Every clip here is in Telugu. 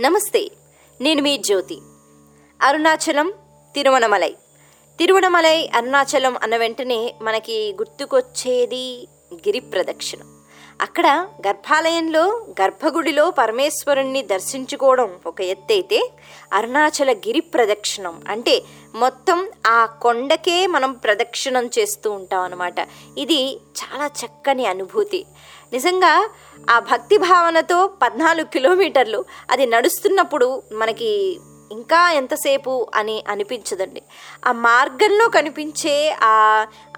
నమస్తే నేను మీ జ్యోతి. అరుణాచలం తిరువణమలై తిరువణమలై అరుణాచలం అన్న వెంటనే మనకి గుర్తుకొచ్చేది గిరి ప్రదక్షిణ. అక్కడ గర్భాలయంలో గర్భగుడిలో పరమేశ్వరుణ్ణి దర్శించుకోవడం ఒక ఎత్తైతే అరుణాచల గిరి ప్రదక్షిణం. అంటే మొత్తం ఆ కొండకే మనం ప్రదక్షిణం చేస్తూ ఉంటాం అన్నమాట ఇది చాలా చక్కని అనుభూతి. నిజంగా ఆ భక్తి భావనతో పద్నాలుగు కిలోమీటర్లు అది నడుస్తున్నప్పుడు మనకి ఇంకా ఎంతసేపు అని అనిపించదండి. ఆ మార్గంలో కనిపించే ఆ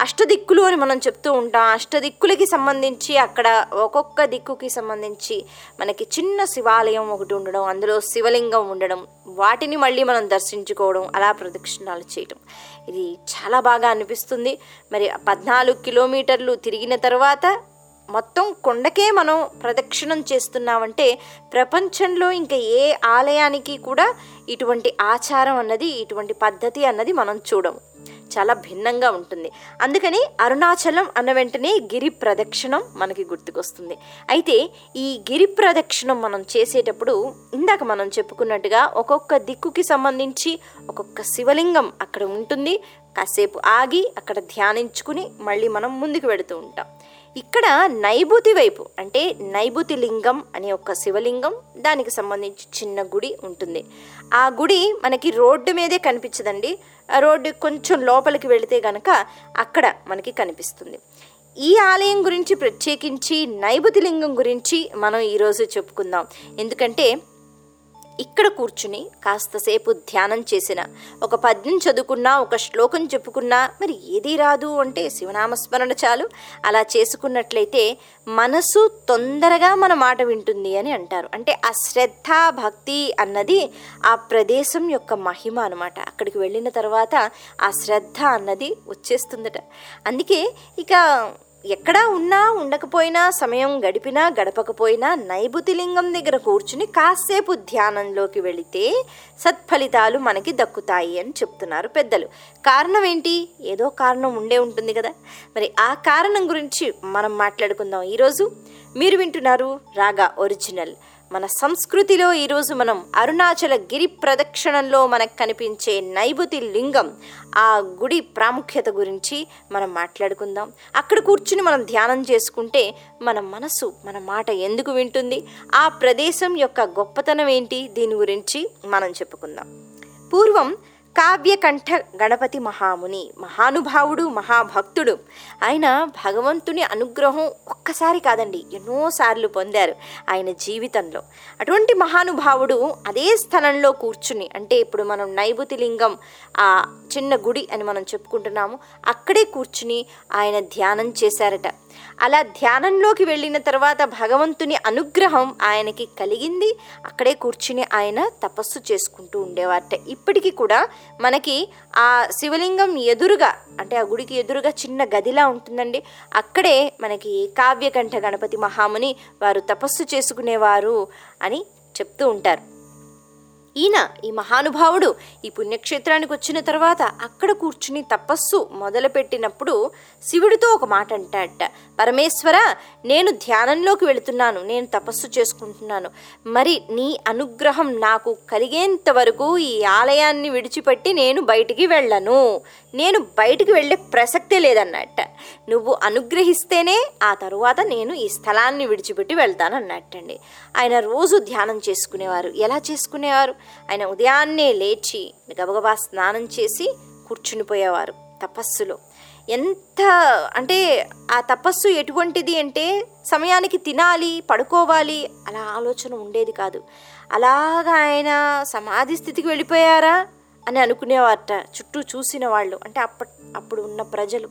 అష్టదిక్కులు అని మనం చెప్తూ ఉంటాం. అష్టదిక్కులకి సంబంధించి అక్కడ ఒక్కొక్క దిక్కుకి సంబంధించి మనకి చిన్న శివాలయం ఒకటి ఉండడం అందులో శివలింగం ఉండడం వాటిని మళ్ళీ మనం దర్శించుకోవడం అలా ప్రదక్షిణాలు చేయడం ఇది చాలా బాగా అనిపిస్తుంది. మరి పద్నాలుగు కిలోమీటర్లు తిరిగిన తర్వాత మొత్తం కొండకే మనం ప్రదక్షిణం చేస్తున్నామంటే ప్రపంచంలో ఇంకా ఏ ఆలయానికి కూడా ఇటువంటి ఆచారం అన్నది ఇటువంటి పద్ధతి అన్నది మనం చూడము. చాలా భిన్నంగా ఉంటుంది. అందుకని అరుణాచలం అన్న వెంటనే గిరి ప్రదక్షిణం మనకి గుర్తుకొస్తుంది. అయితే ఈ గిరి ప్రదక్షిణం మనం చేసేటప్పుడు ఇందాక మనం చెప్పుకున్నట్టుగా ఒక్కొక్క దిక్కుకి సంబంధించి ఒక్కొక్క శివలింగం అక్కడ ఉంటుంది. కాసేపు ఆగి అక్కడ ధ్యానించుకుని మళ్ళీ మనం ముందుకు వెడుతూ ఉంటాం. ఇక్కడ నైబుతి వైపు అంటే నైబుతి లింగం అనే ఒక శివలింగం దానికి సంబంధించి చిన్న గుడి ఉంటుంది. ఆ గుడి మనకి రోడ్డు మీదే కనిపించదండి. ఆ రోడ్డు కొంచెం లోపలికి వెళితే గనక అక్కడ మనకి కనిపిస్తుంది. ఈ ఆలయం గురించి ప్రత్యేకించి నైబుతి లింగం గురించి మనం ఈరోజు చెప్పుకుందాం. ఎందుకంటే ఇక్కడ కూర్చుని కాస్తసేపు ధ్యానం చేసిన ఒక పద్యం చదువుకున్నా ఒక శ్లోకం చెప్పుకున్నా మరి ఏది రాదు అంటే శివనామస్మరణ చాలు. అలా చేసుకున్నట్లయితే మనసు తొందరగా మన మాట వింటుంది అని అంటారు. అంటే ఆ శ్రద్ధ భక్తి అన్నది ఆ ప్రదేశం యొక్క మహిమ అనమాట అక్కడికి వెళ్ళిన తర్వాత ఆ శ్రద్ధ అన్నది వచ్చేస్తుందట. అందుకే ఇక ఎక్కడా ఉన్నా ఉండకపోయినా సమయం గడిపినా గడపకపోయినా నైబుతి లింగం దగ్గర కూర్చుని కాసేపు ధ్యానంలోకి వెళితే సత్ఫలితాలు మనకి దక్కుతాయి అని చెప్తున్నారు పెద్దలు. కారణం ఏంటి ఏదో కారణం ఉండే ఉంటుంది కదా. మరి ఆ కారణం గురించి మనం మాట్లాడుకుందాం. ఈరోజు మీరు వింటున్నారు రాగా ఒరిజినల్. మన సంస్కృతిలో ఈరోజు మనం అరుణాచల గిరి ప్రదక్షిణంలో మనకు కనిపించే నైబుతి లింగం ఆ గుడి ప్రాముఖ్యత గురించి మనం మాట్లాడుకుందాం. అక్కడ కూర్చుని మనం ధ్యానం చేసుకుంటే మన మనసు మన మాట ఎందుకు వింటుంది? ఆ ప్రదేశం యొక్క గొప్పతనం ఏంటి? దీని గురించి మనం చెప్పుకుందాం. పూర్వం కావ్యకంఠ గణపతి మహాముని మహానుభావుడు మహాభక్తుడు. ఆయన భగవంతుని అనుగ్రహం ఒక్కసారి కాదండి ఎన్నోసార్లు పొందారు ఆయన జీవితంలో. అటువంటి మహానుభావుడు అదే స్థలంలో కూర్చుని అంటే ఇప్పుడు మనం నైబుతి లింగం ఆ చిన్న గుడి అని మనం చెప్పుకుంటున్నాము అక్కడే కూర్చుని ఆయన ధ్యానం చేశారట. అలా ధ్యానంలోకి వెళ్ళిన తర్వాత భగవంతుని అనుగ్రహం ఆయనకి కలిగింది. అక్కడే కూర్చుని ఆయన తపస్సు చేసుకుంటూ ఉండేవారట. ఇప్పటికీ కూడా మనకి ఆ శివలింగం ఎదురుగా అంటే ఆ గుడికి ఎదురుగా చిన్న గదిలా ఉంటుందండి. అక్కడే మనకి కావ్యకంఠ గణపతి మహాముని వారు తపస్సు చేసుకునేవారు అని చెప్తూ ఉంటారు. ఈయన ఈ మహానుభావుడు. ఈ పుణ్యక్షేత్రానికి వచ్చిన తర్వాత అక్కడ కూర్చుని తపస్సు మొదలుపెట్టినప్పుడు శివుడితో ఒక మాట అంటాడట. పరమేశ్వర నేను ధ్యానంలోకి వెళుతున్నాను. నేను తపస్సు చేసుకుంటున్నాను. మరి నీ అనుగ్రహం నాకు కలిగేంత వరకు ఈ ఆలయాన్ని విడిచిపెట్టి నేను బయటికి వెళ్ళను. నేను బయటికి వెళ్ళే ప్రసక్తే లేదన్నట్ట. నువ్వు అనుగ్రహిస్తేనే ఆ తరువాత నేను ఈ స్థలాన్ని విడిచిపెట్టి వెళ్తాను అన్నట్టండి ఆయన రోజు ధ్యానం చేసుకునేవారు. ఎలా చేసుకునేవారు? ఆయన ఉదయాన్నే లేచి గబగబా స్నానం చేసి కూర్చునిపోయేవారు తపస్సులో. ఎంత అంటే ఆ తపస్సు ఎటువంటిది అంటే సమయానికి తినాలి పడుకోవాలి అలా ఆలోచన ఉండేది కాదు. అలాగా ఆయన సమాధి స్థితికి వెళ్ళిపోయారా అని అనుకునేవారట చుట్టూ చూసిన వాళ్ళు. అంటే అప్ప అప్పుడు ఉన్న ప్రజలు.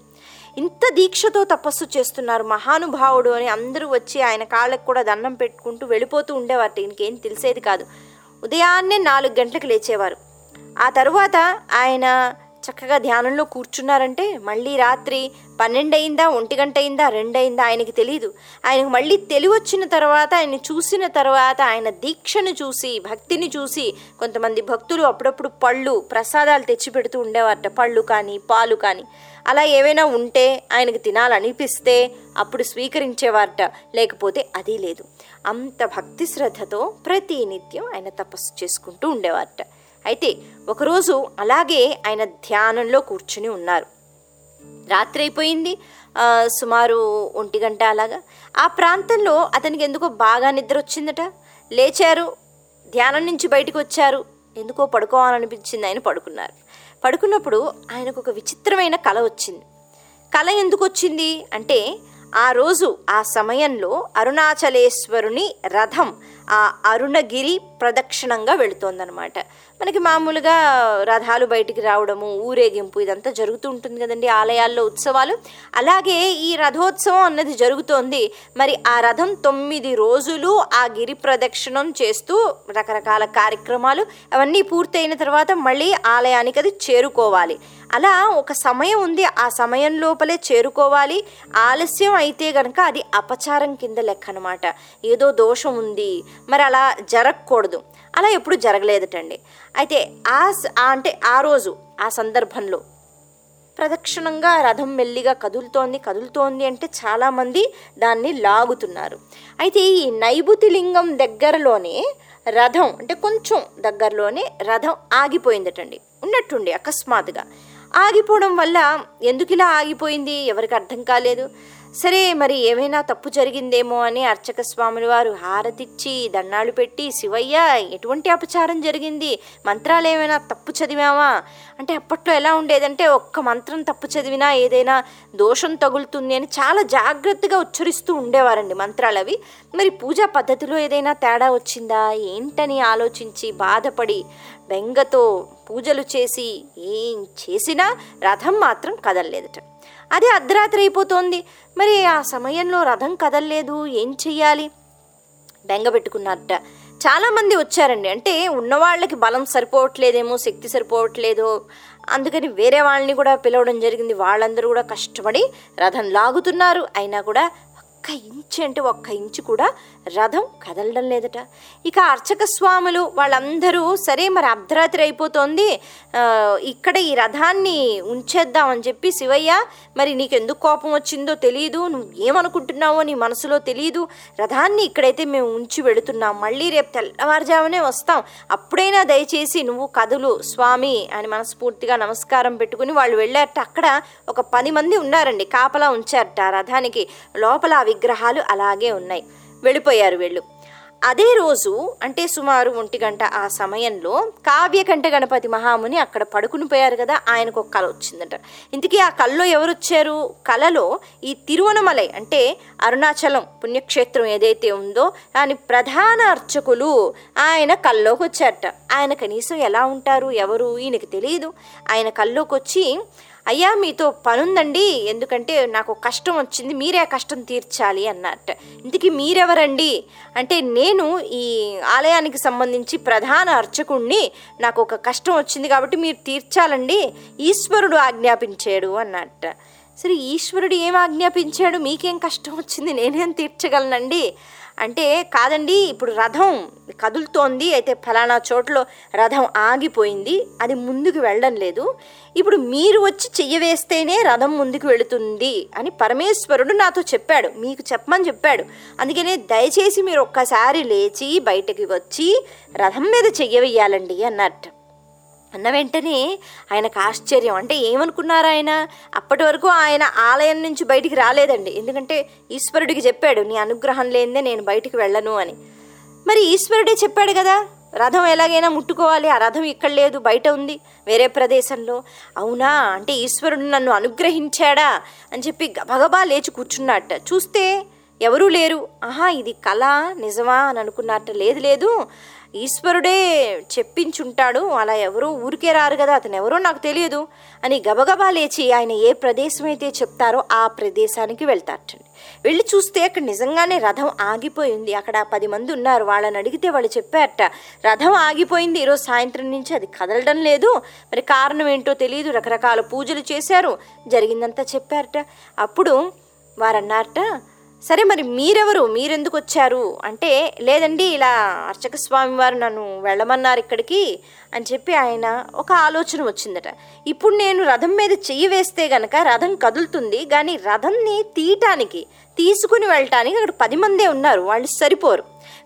ఇంత దీక్షతో తపస్సు చేస్తున్నారు మహానుభావుడు అని అందరూ వచ్చి ఆయన కాళ్ళకు కూడా దండం పెట్టుకుంటూ వెళ్ళిపోతూ ఉండేవారట. ఇంకేం తెలిసేది కాదు. ఉదయాన్నే నాలుగు గంటలకు లేచేవారు. ఆ తరువాత ఆయన చక్కగా ధ్యానంలో కూర్చున్నారంటే మళ్ళీ రాత్రి పన్నెండు అయిందా ఒంటి గంట అయిందా రెండు అయిందా ఆయనకి తెలియదు ఆయనకు మళ్ళీ తెలివొచ్చిన తర్వాత ఆయన చూసిన తర్వాత ఆయన దీక్షను చూసి భక్తిని చూసి కొంతమంది భక్తులు అప్పుడప్పుడు పళ్ళు ప్రసాదాలు తెచ్చి పెడుతూ ఉండేవారట. పళ్ళు కానీ పాలు కానీ. అలా ఏవైనా ఉంటే ఆయనకు తినాలనిపిస్తే అప్పుడు స్వీకరించేవారట. లేకపోతే అది లేదు. అంత భక్తి శ్రద్ధతో ప్రతి నిత్యం ఆయన తపస్సు చేసుకుంటూ ఉండేవారట. అయితే ఒకరోజు అలాగే ఆయన ధ్యానంలో కూర్చుని ఉన్నారు. రాత్రి అయిపోయింది. సుమారు ఒంటి గంట అలాగా. ఆ ప్రాంతంలో అతనికి ఎందుకో బాగా నిద్ర వచ్చిందట. లేచారు. ధ్యానం నుంచి బయటకు వచ్చారు. ఎందుకో పడుకోవాలనిపించింది ఆయన పడుకున్నారు. పడుకున్నప్పుడు ఆయనకు ఒక విచిత్రమైన కళ వచ్చింది. కళ ఎందుకు వచ్చింది అంటే ఆ రోజు ఆ సమయంలో అరుణాచలేశ్వరుని రథం ఆ అరుణగిరి ప్రదక్షిణంగా వెళుతోందనమాట మనకి మామూలుగా రథాలు బయటికి రావడము ఊరేగింపు ఇదంతా జరుగుతూ ఉంటుంది కదండి ఆలయాల్లో ఉత్సవాలు. అలాగే ఈ రథోత్సవం అన్నది జరుగుతోంది. మరి ఆ రథం తొమ్మిది రోజులు ఆ గిరి ప్రదక్షిణం చేస్తూ రకరకాల కార్యక్రమాలు అవన్నీ పూర్తయిన తర్వాత మళ్ళీ ఆలయానికి అది చేరుకోవాలి. అలా ఒక సమయం ఉంది. ఆ సమయం లోపలే చేరుకోవాలి. ఆలస్యం అయితే గనక అది అపచారం కింద లెక్క అనమాట ఏదో దోషం ఉంది. మరి అలా జరగకూడదు. అలా ఎప్పుడు జరగలేదటండి. అయితే ఆ ఆ అంటే ఆ రోజు ఆ సందర్భంలో ప్రదక్షిణంగా రథం మెల్లిగా కదులుతోంది కదులుతోంది అంటే చాలామంది దాన్ని లాగుతున్నారు. అయితే ఈ నైబుతి లింగం దగ్గరలోనే రథం అంటే కొంచెం దగ్గరలోనే రథం ఆగిపోయిందటండి. ఉన్నట్టుండి అకస్మాత్తుగా. ఆగిపోవడం వల్ల ఎందుకు ఇలా ఆగిపోయింది? ఎవరికి అర్థం కాలేదు. సరే మరి ఏమైనా తప్పు జరిగిందేమో అని అర్చక స్వాముల వారు హారతిచ్చి దండాలు పెట్టి శివయ్య ఎటువంటి అపచారం జరిగింది? మంత్రాలు ఏమైనా తప్పు చదివామా అంటే అప్పట్లో ఎలా ఉండేదంటే ఒక్క మంత్రం తప్పు చదివినా ఏదైనా దోషం తగులుతుంది అని చాలా జాగ్రత్తగా ఉచ్చరిస్తూ ఉండేవారండి మంత్రాలు అవి. మరి పూజా పద్ధతిలో ఏదైనా తేడా వచ్చిందా? ఏంటని ఆలోచించి బాధపడి బెంగతో పూజలు చేసి ఏం చేసినా రథం మాత్రం కదలలేదట. అదే అర్ధరాత్రి అయిపోతోంది. మరి ఆ సమయంలో రథం కదలలేదు. ఏం చెయ్యాలి? బెంగపెట్టుకున్నారట చాలామంది వచ్చారండి. అంటే ఉన్నవాళ్ళకి బలం సరిపోవట్లేదేమో శక్తి సరిపోవట్లేదో. అందుకని వేరే వాళ్ళని కూడా పిలవడం జరిగింది. వాళ్ళందరూ కూడా కష్టపడి రథం లాగుతున్నారు. అయినా కూడా ఒక్క ఇంచు అంటే ఒక్క ఇంచు కూడా రథం కదలడం లేదట. ఇక అర్చక స్వాములు వాళ్ళందరూ సరే మరి అర్ధరాత్రి అయిపోతోంది ఇక్కడ ఈ రథాన్ని ఉంచేద్దామని చెప్పి శివయ్య మరి నీకు ఎందుకు కోపం వచ్చిందో తెలియదు నువ్వు ఏమనుకుంటున్నావో నీ మనసులో తెలియదు రథాన్ని ఇక్కడైతే మేము ఉంచి వెళుతున్నాం మళ్ళీ రేపు తెల్లవారుజామునే వస్తాం అప్పుడైనా దయచేసి నువ్వు కదులు స్వామి అని మనస్ఫూర్తిగా నమస్కారం పెట్టుకుని వాళ్ళు వెళ్ళారట. అక్కడ ఒక పది మంది ఉన్నారండి కాపలా ఉంచారట ఆ రథానికి లోపల అవి విగ్రహాలు అలాగే ఉన్నాయి. వెళ్ళిపోయారు వీళ్ళు. అదే రోజు అంటే సుమారు ఒంటి గంట ఆ సమయంలో కావ్యకంఠ గణపతి మహాముని అక్కడ పడుకుని పోయారు కదా ఆయనకు ఒక కళ వచ్చిందట. ఇంతకీ ఆ కళలో ఎవరు వచ్చారు కళలో ఈ తిరువనమలై అంటే అరుణాచలం పుణ్యక్షేత్రం ఏదైతే ఉందో దాని ప్రధాన అర్చకులు ఆయన కల్లోకి వచ్చారట. ఆయన కనీసం ఎలా ఉంటారు? ఎవరు? ఈయనకి తెలియదు ఆయన కల్లోకి వచ్చి అయ్యా మీతో పనుందండి. ఎందుకంటే నాకు కష్టం వచ్చింది మీరే కష్టం తీర్చాలి అన్నట్టు. ఇంతకీ మీరెవరండి? అంటే నేను ఈ ఆలయానికి సంబంధించి ప్రధాన అర్చకుణ్ణి. నాకు ఒక కష్టం వచ్చింది కాబట్టి మీరు తీర్చాలండి. ఈశ్వరుడు ఆజ్ఞాపించాడు అన్నట్టు. సరే ఈశ్వరుడు ఏం ఆజ్ఞాపించాడు? మీకేం కష్టం వచ్చింది? నేనేం తీర్చగలనండి? అంటే కాదండి ఇప్పుడు రథం కదులుతోంది అయితే ఫలానా చోట్లో రథం ఆగిపోయింది అది ముందుకు వెళ్ళడం లేదు. ఇప్పుడు మీరు వచ్చి చెయ్యవేస్తేనే రథం ముందుకు వెళుతుంది అని పరమేశ్వరుడు నాతో చెప్పాడు మీకు చెప్పమని చెప్పాడు. అందుకనే దయచేసి మీరు ఒక్కసారి లేచి బయటకి వచ్చి రథం మీద చెయ్యవేయాలండి అన్నట్టు. అన్న వెంటనే ఆయనకు ఆశ్చర్యం. అంటే ఏమనుకున్నారు ఆయన? అప్పటి వరకు ఆయన ఆలయం నుంచి బయటికి రాలేదండి. ఎందుకంటే ఈశ్వరుడికి చెప్పాడు నీ అనుగ్రహం లేనిదే నేను బయటికి వెళ్ళను అని. మరి ఈశ్వరుడే చెప్పాడు కదా రథం ఎలాగైనా ముట్టుకోవాలి. ఆ రథం ఇక్కడ లేదు బయట ఉంది వేరే ప్రదేశంలో. అవునా? అంటే ఈశ్వరుడు నన్ను అనుగ్రహించాడా? అని చెప్పి గబగబా లేచి కూర్చున్నట్ట చూస్తే ఎవరూ లేరు. ఆహా ఇది కళ నిజమా? అని అనుకున్నట్ట లేదు లేదు. ఈశ్వరుడే చెప్పించుంటాడు. అలా ఎవరో ఊరికే రారు కదా అతను ఎవరో నాకు తెలియదు అని గబగబా లేచి ఆయన ఏ ప్రదేశం అయితే చెప్తారో ఆ ప్రదేశానికి వెళ్తారటండి. వెళ్ళి చూస్తే అక్కడ నిజంగానే రథం ఆగిపోయింది. అక్కడ పది మంది ఉన్నారు. వాళ్ళని అడిగితే వాళ్ళు చెప్పారట రథం ఆగిపోయింది. ఈరోజు సాయంత్రం నుంచి అది కదలడం లేదు. మరి కారణం ఏంటో తెలియదు. రకరకాల పూజలు చేశారు. జరిగిందంతా చెప్పారట. అప్పుడు వారన్నారట సరే మరి మీరెవరు? మీరెందుకు వచ్చారు అంటే లేదండి ఇలా అర్చక స్వామి వారు నన్ను వెళ్ళమన్నారు ఇక్కడికి అని చెప్పి ఆయన ఒక ఆలోచన వచ్చిందట. ఇప్పుడు నేను రథం మీద చెయ్యి వేస్తే గనక రథం కదులుతుంది కానీ రథంని తీయటానికి తీసుకుని వెళ్ళటానికి అక్కడ పది మందే ఉన్నారు వాళ్ళు సరిపోరు.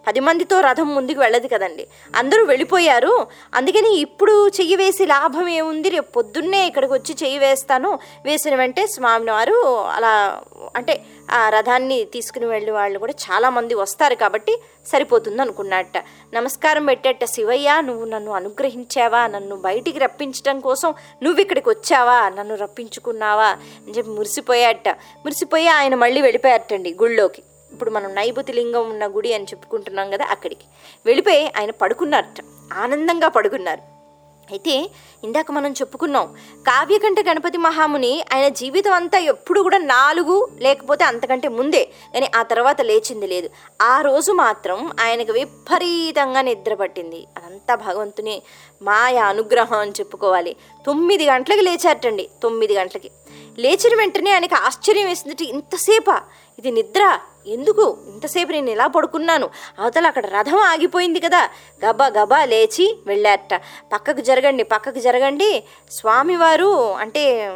పది మందితో రథం ముందుకు వెళ్ళదు కదండి. అందరూ వెళ్ళిపోయారు. అందుకని ఇప్పుడు చెయ్యి వేసి లాభం ఏముంది? రేపు పొద్దున్నే ఇక్కడికి వచ్చి చెయ్యి వేస్తాను. వేసిన వెంటే స్వామిని వారు అలా అంటే ఆ రథాన్ని తీసుకుని వెళ్ళే వాళ్ళు కూడా చాలామంది వస్తారు కాబట్టి సరిపోతుంది అనుకున్నట్ట. నమస్కారం పెట్టేట శివయ్య నువ్వు నన్ను అనుగ్రహించావా? నన్ను బయటికి రప్పించడం కోసం నువ్వు ఇక్కడికి వచ్చావా? నన్ను రప్పించుకున్నావా? అని చెప్పి మురిసిపోయాట. మురిసిపోయి ఆయన మళ్ళీ వెళ్ళిపోయారటండి గుళ్ళోకి. ఇప్పుడు మనం నైబుతి లింగం ఉన్న గుడి అని చెప్పుకుంటున్నాం కదా అక్కడికి. వెళ్ళిపోయి ఆయన పడుకున్నారట. ఆనందంగా పడుకున్నారు. అయితే ఇందాక మనం చెప్పుకున్నాం కావ్యకంఠ గణపతి మహాముని ఆయన జీవితం అంతా ఎప్పుడు కూడా నాలుగు లేకపోతే అంతకంటే ముందే కానీ ఆ తర్వాత లేచింది లేదు. ఆ రోజు మాత్రం ఆయనకు విపరీతంగా నిద్ర పట్టింది. అదంతా భగవంతుని మాయ అనుగ్రహం అని చెప్పుకోవాలి. తొమ్మిది గంటలకి లేచారటండి తొమ్మిది గంటలకి. లేచిన వెంటనే ఆయనకి ఆశ్చర్యం వేసింది ఇంతసేపా? ఇది నిద్ర? ఎందుకు? ఇంతసేపు నేను ఇలా పడుకున్నాను? అవతల అక్కడ రథం ఆగిపోయింది కదా. గబా గబా లేచి వెళ్ళారట. పక్కకు జరగండి పక్కకు జరగండి. స్వామివారు అంటే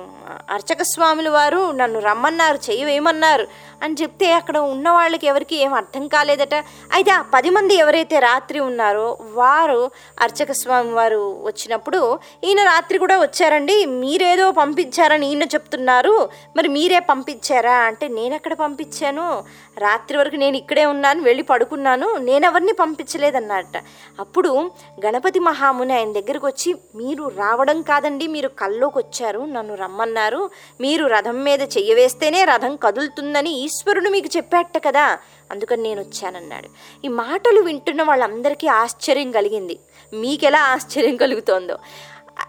అర్చక స్వాముల వారు నన్ను రమ్మన్నారు చేయవేయమన్నారు అని చెప్తే అక్కడ ఉన్న వాళ్ళకి ఎవరికి ఏం అర్థం కాలేదట. అయితే ఆ పది మంది ఎవరైతే రాత్రి ఉన్నారో వారు అర్చక స్వామి వారు వచ్చినప్పుడు ఈయన రాత్రి కూడా వచ్చారండి. మీరేదో పంపించారని ఈయన చెప్తున్నారు. మరి మీరే పంపించారా? అంటే నేను ఎక్కడ పంపించాను? రాత్రి వరకు నేను ఇక్కడే ఉన్నాను వెళ్ళి పడుకున్నాను నేను ఎవరిని పంపించలేదన్నట అప్పుడు గణపతి మహాముని ఆయన దగ్గరకు వచ్చి మీరు రావడం కాదండి మీరు కల్లోకి వచ్చారు నన్ను రమ్మన్నారు. మీరు రథం మీద చెయ్యవేస్తేనే రథం కదులుతుందని ఈశ్వరుడు మీకు చెప్పాట కదా అందుకని నేను వచ్చానన్నాడు. ఈ మాటలు వింటున్న వాళ్ళందరికీ ఆశ్చర్యం కలిగింది. మీకెలా ఆశ్చర్యం కలుగుతోందో.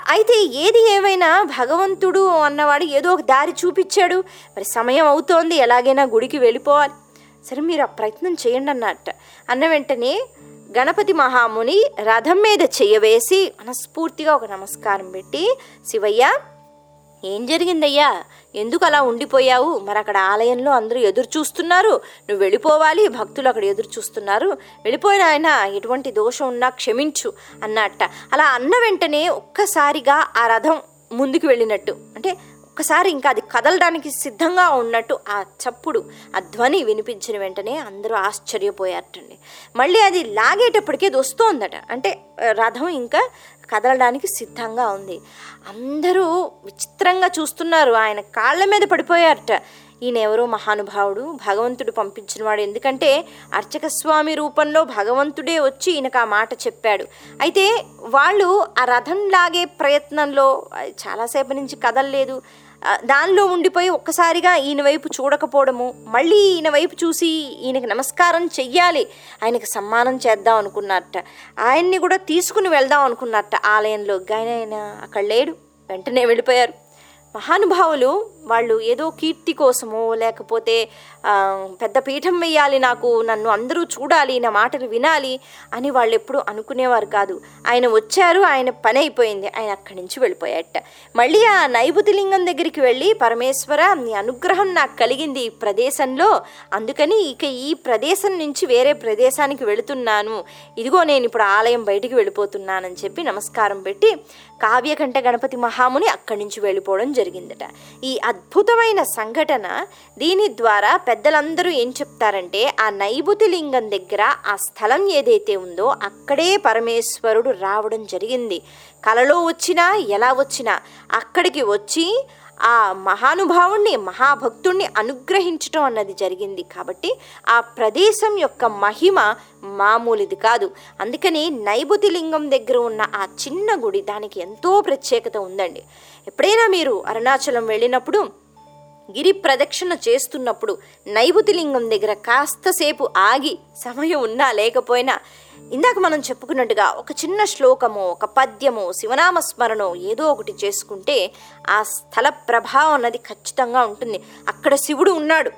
అయితే ఏది ఏమైనా భగవంతుడు అన్నవాడు ఏదో ఒక దారి చూపించాడు. మరి సమయం అవుతోంది ఎలాగైనా గుడికి వెళ్ళిపోవాలి. సరే మీరు ఆ ప్రయత్నం చేయండి అన్నట్ట. అన్న వెంటనే గణపతి మహాముని రథం మీద చెయ్యవేసి మనస్ఫూర్తిగా ఒక నమస్కారం పెట్టి శివయ్య ఏం జరిగిందయ్యా? ఎందుకు అలా ఉండిపోయావు? మరి అక్కడ ఆలయంలో అందరూ ఎదురు చూస్తున్నారు. నువ్వు వెళ్ళిపోవాలి భక్తులు అక్కడ ఎదురు చూస్తున్నారు. వెళ్ళిపోయిన ఆయన ఎటువంటి దోషం ఉన్నా క్షమించు అన్నట్ట. అలా అన్న వెంటనే ఒక్కసారిగా ఆ రథం ముందుకు వెళ్ళినట్టు. అంటే ఒక్కసారి ఇంకా అది కదలడానికి సిద్ధంగా ఉన్నట్టు ఆ చప్పుడు ఆ ధ్వని వినిపించిన వెంటనే అందరూ ఆశ్చర్యపోయారటండి. మళ్ళీ అది లాగేటప్పటికి అది వస్తోందట. అంటే రథం ఇంకా కదలడానికి సిద్ధంగా ఉంది. అందరూ విచిత్రంగా చూస్తున్నారు. ఆయన కాళ్ళ మీద పడిపోయారట. ఈయన ఎవరో మహానుభావుడు భగవంతుడు పంపించినవాడు. ఎందుకంటే అర్చక స్వామి రూపంలో భగవంతుడే వచ్చి ఈయనకు ఆ మాట చెప్పాడు. అయితే వాళ్ళు ఆ రథం లాగే ప్రయత్నంలో అది చాలాసేపు నుంచి కదలలేదు. దానిలో ఉండిపోయి ఒక్కసారిగా ఈయన వైపు చూడకపోవడము మళ్ళీ ఈయన వైపు చూసి ఈయనకి నమస్కారం చెయ్యాలి ఆయనకి సమ్మానం చేద్దాం అనుకున్నట్ట. ఆయన్ని కూడా తీసుకుని వెళ్దాం అనుకున్నట్ట ఆలయంలో కానీ ఆయన అక్కడ లేడు వెంటనే వెళ్ళిపోయారు. మహానుభావులు వాళ్ళు ఏదో కీర్తి కోసమో లేకపోతే పెద్ద పీఠం వేయాలి నాకు నన్ను అందరూ చూడాలి నా మాటలు వినాలి అని వాళ్ళు ఎప్పుడు అనుకునేవారు కాదు. ఆయన వచ్చారు ఆయన పని అయిపోయింది ఆయన అక్కడి నుంచి వెళ్ళిపోయాట మళ్ళీ ఆ నైబుతి లింగం దగ్గరికి వెళ్ళి పరమేశ్వర నీ అనుగ్రహం నాకు కలిగింది ఈ ప్రదేశంలో అందుకని ఇక ఈ ప్రదేశం నుంచి వేరే ప్రదేశానికి వెళుతున్నాను. ఇదిగో నేను ఇప్పుడు ఆలయం బయటికి వెళ్ళిపోతున్నానని చెప్పి నమస్కారం పెట్టి కావ్యకంఠ గణపతి మహాముని అక్కడి నుంచి వెళ్ళిపోవడం జరిగిందట. ఈ అద్భుతమైన సంఘటన దీని ద్వారా పెద్దలందరూ ఏం చెప్తారంటే ఆ నైబుతి లింగం దగ్గర ఆ స్థలం ఏదైతే ఉందో అక్కడే పరమేశ్వరుడు రావడం జరిగింది. కలలో వచ్చినా ఎలా వచ్చినా అక్కడికి వచ్చి ఆ మహానుభావుణ్ణి మహాభక్తుణ్ణి అనుగ్రహించటం అన్నది జరిగింది. కాబట్టి ఆ ప్రదేశం యొక్క మహిమ మామూలుది కాదు. అందుకని నైబుతి లింగం దగ్గర ఉన్న ఆ చిన్న గుడి దానికి ఎంతో ప్రత్యేకత ఉందండి. ఎప్పుడైనా మీరు అరుణాచలం వెళ్ళినప్పుడు గిరి ప్రదక్షిణ చేస్తున్నప్పుడు నైబుతి లింగం దగ్గర కాస్తసేపు ఆగి సమయం ఉన్నా లేకపోయినా ఇందాక మనం చెప్పుకున్నట్టుగా ఒక చిన్న శ్లోకము ఒక పద్యము శివనామస్మరణం ఏదో ఒకటి చేసుకుంటే ఆ స్థల ప్రభావం అన్నది ఖచ్చితంగా ఉంటుంది. అక్కడ శివుడు ఉన్నాడు.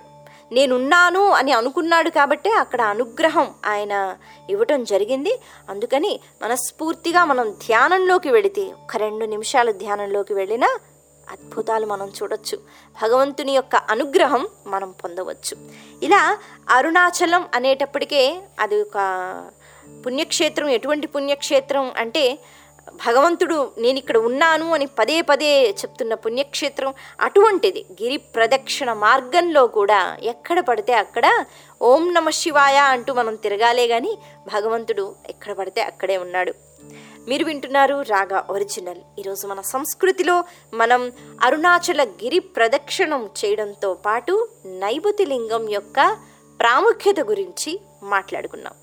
నేనున్నాను అని అనుకున్నాడు కాబట్టే అక్కడ అనుగ్రహం ఆయన ఇవ్వటం జరిగింది. అందుకని మనస్ఫూర్తిగా మనం ధ్యానంలోకి వెళితే ఒక రెండు నిమిషాలు ధ్యానంలోకి వెళ్ళినా అద్భుతాలు మనం చూడొచ్చు. భగవంతుని యొక్క అనుగ్రహం మనం పొందవచ్చు. ఇలా అరుణాచలం అనేటప్పటికే అది ఒక పుణ్యక్షేత్రం ఎటువంటి పుణ్యక్షేత్రం అంటే భగవంతుడు నేను ఇక్కడ ఉన్నాను అని పదే పదే చెప్తున్న పుణ్యక్షేత్రం అటువంటిది. గిరి ప్రదక్షిణ మార్గంలో కూడా ఎక్కడ పడితే అక్కడ ఓం నమ శివాయ అంటూ మనం తిరగాలే కానీ భగవంతుడు ఎక్కడ పడితే అక్కడే ఉన్నాడు. మీరు వింటున్నారు రాగా ఒరిజినల్. ఈరోజు మన సంస్కృతిలో మనం అరుణాచల గిరి ప్రదక్షిణం చేయడంతో పాటు నైబుతి లింగం యొక్క ప్రాముఖ్యత గురించి మాట్లాడుకున్నాం.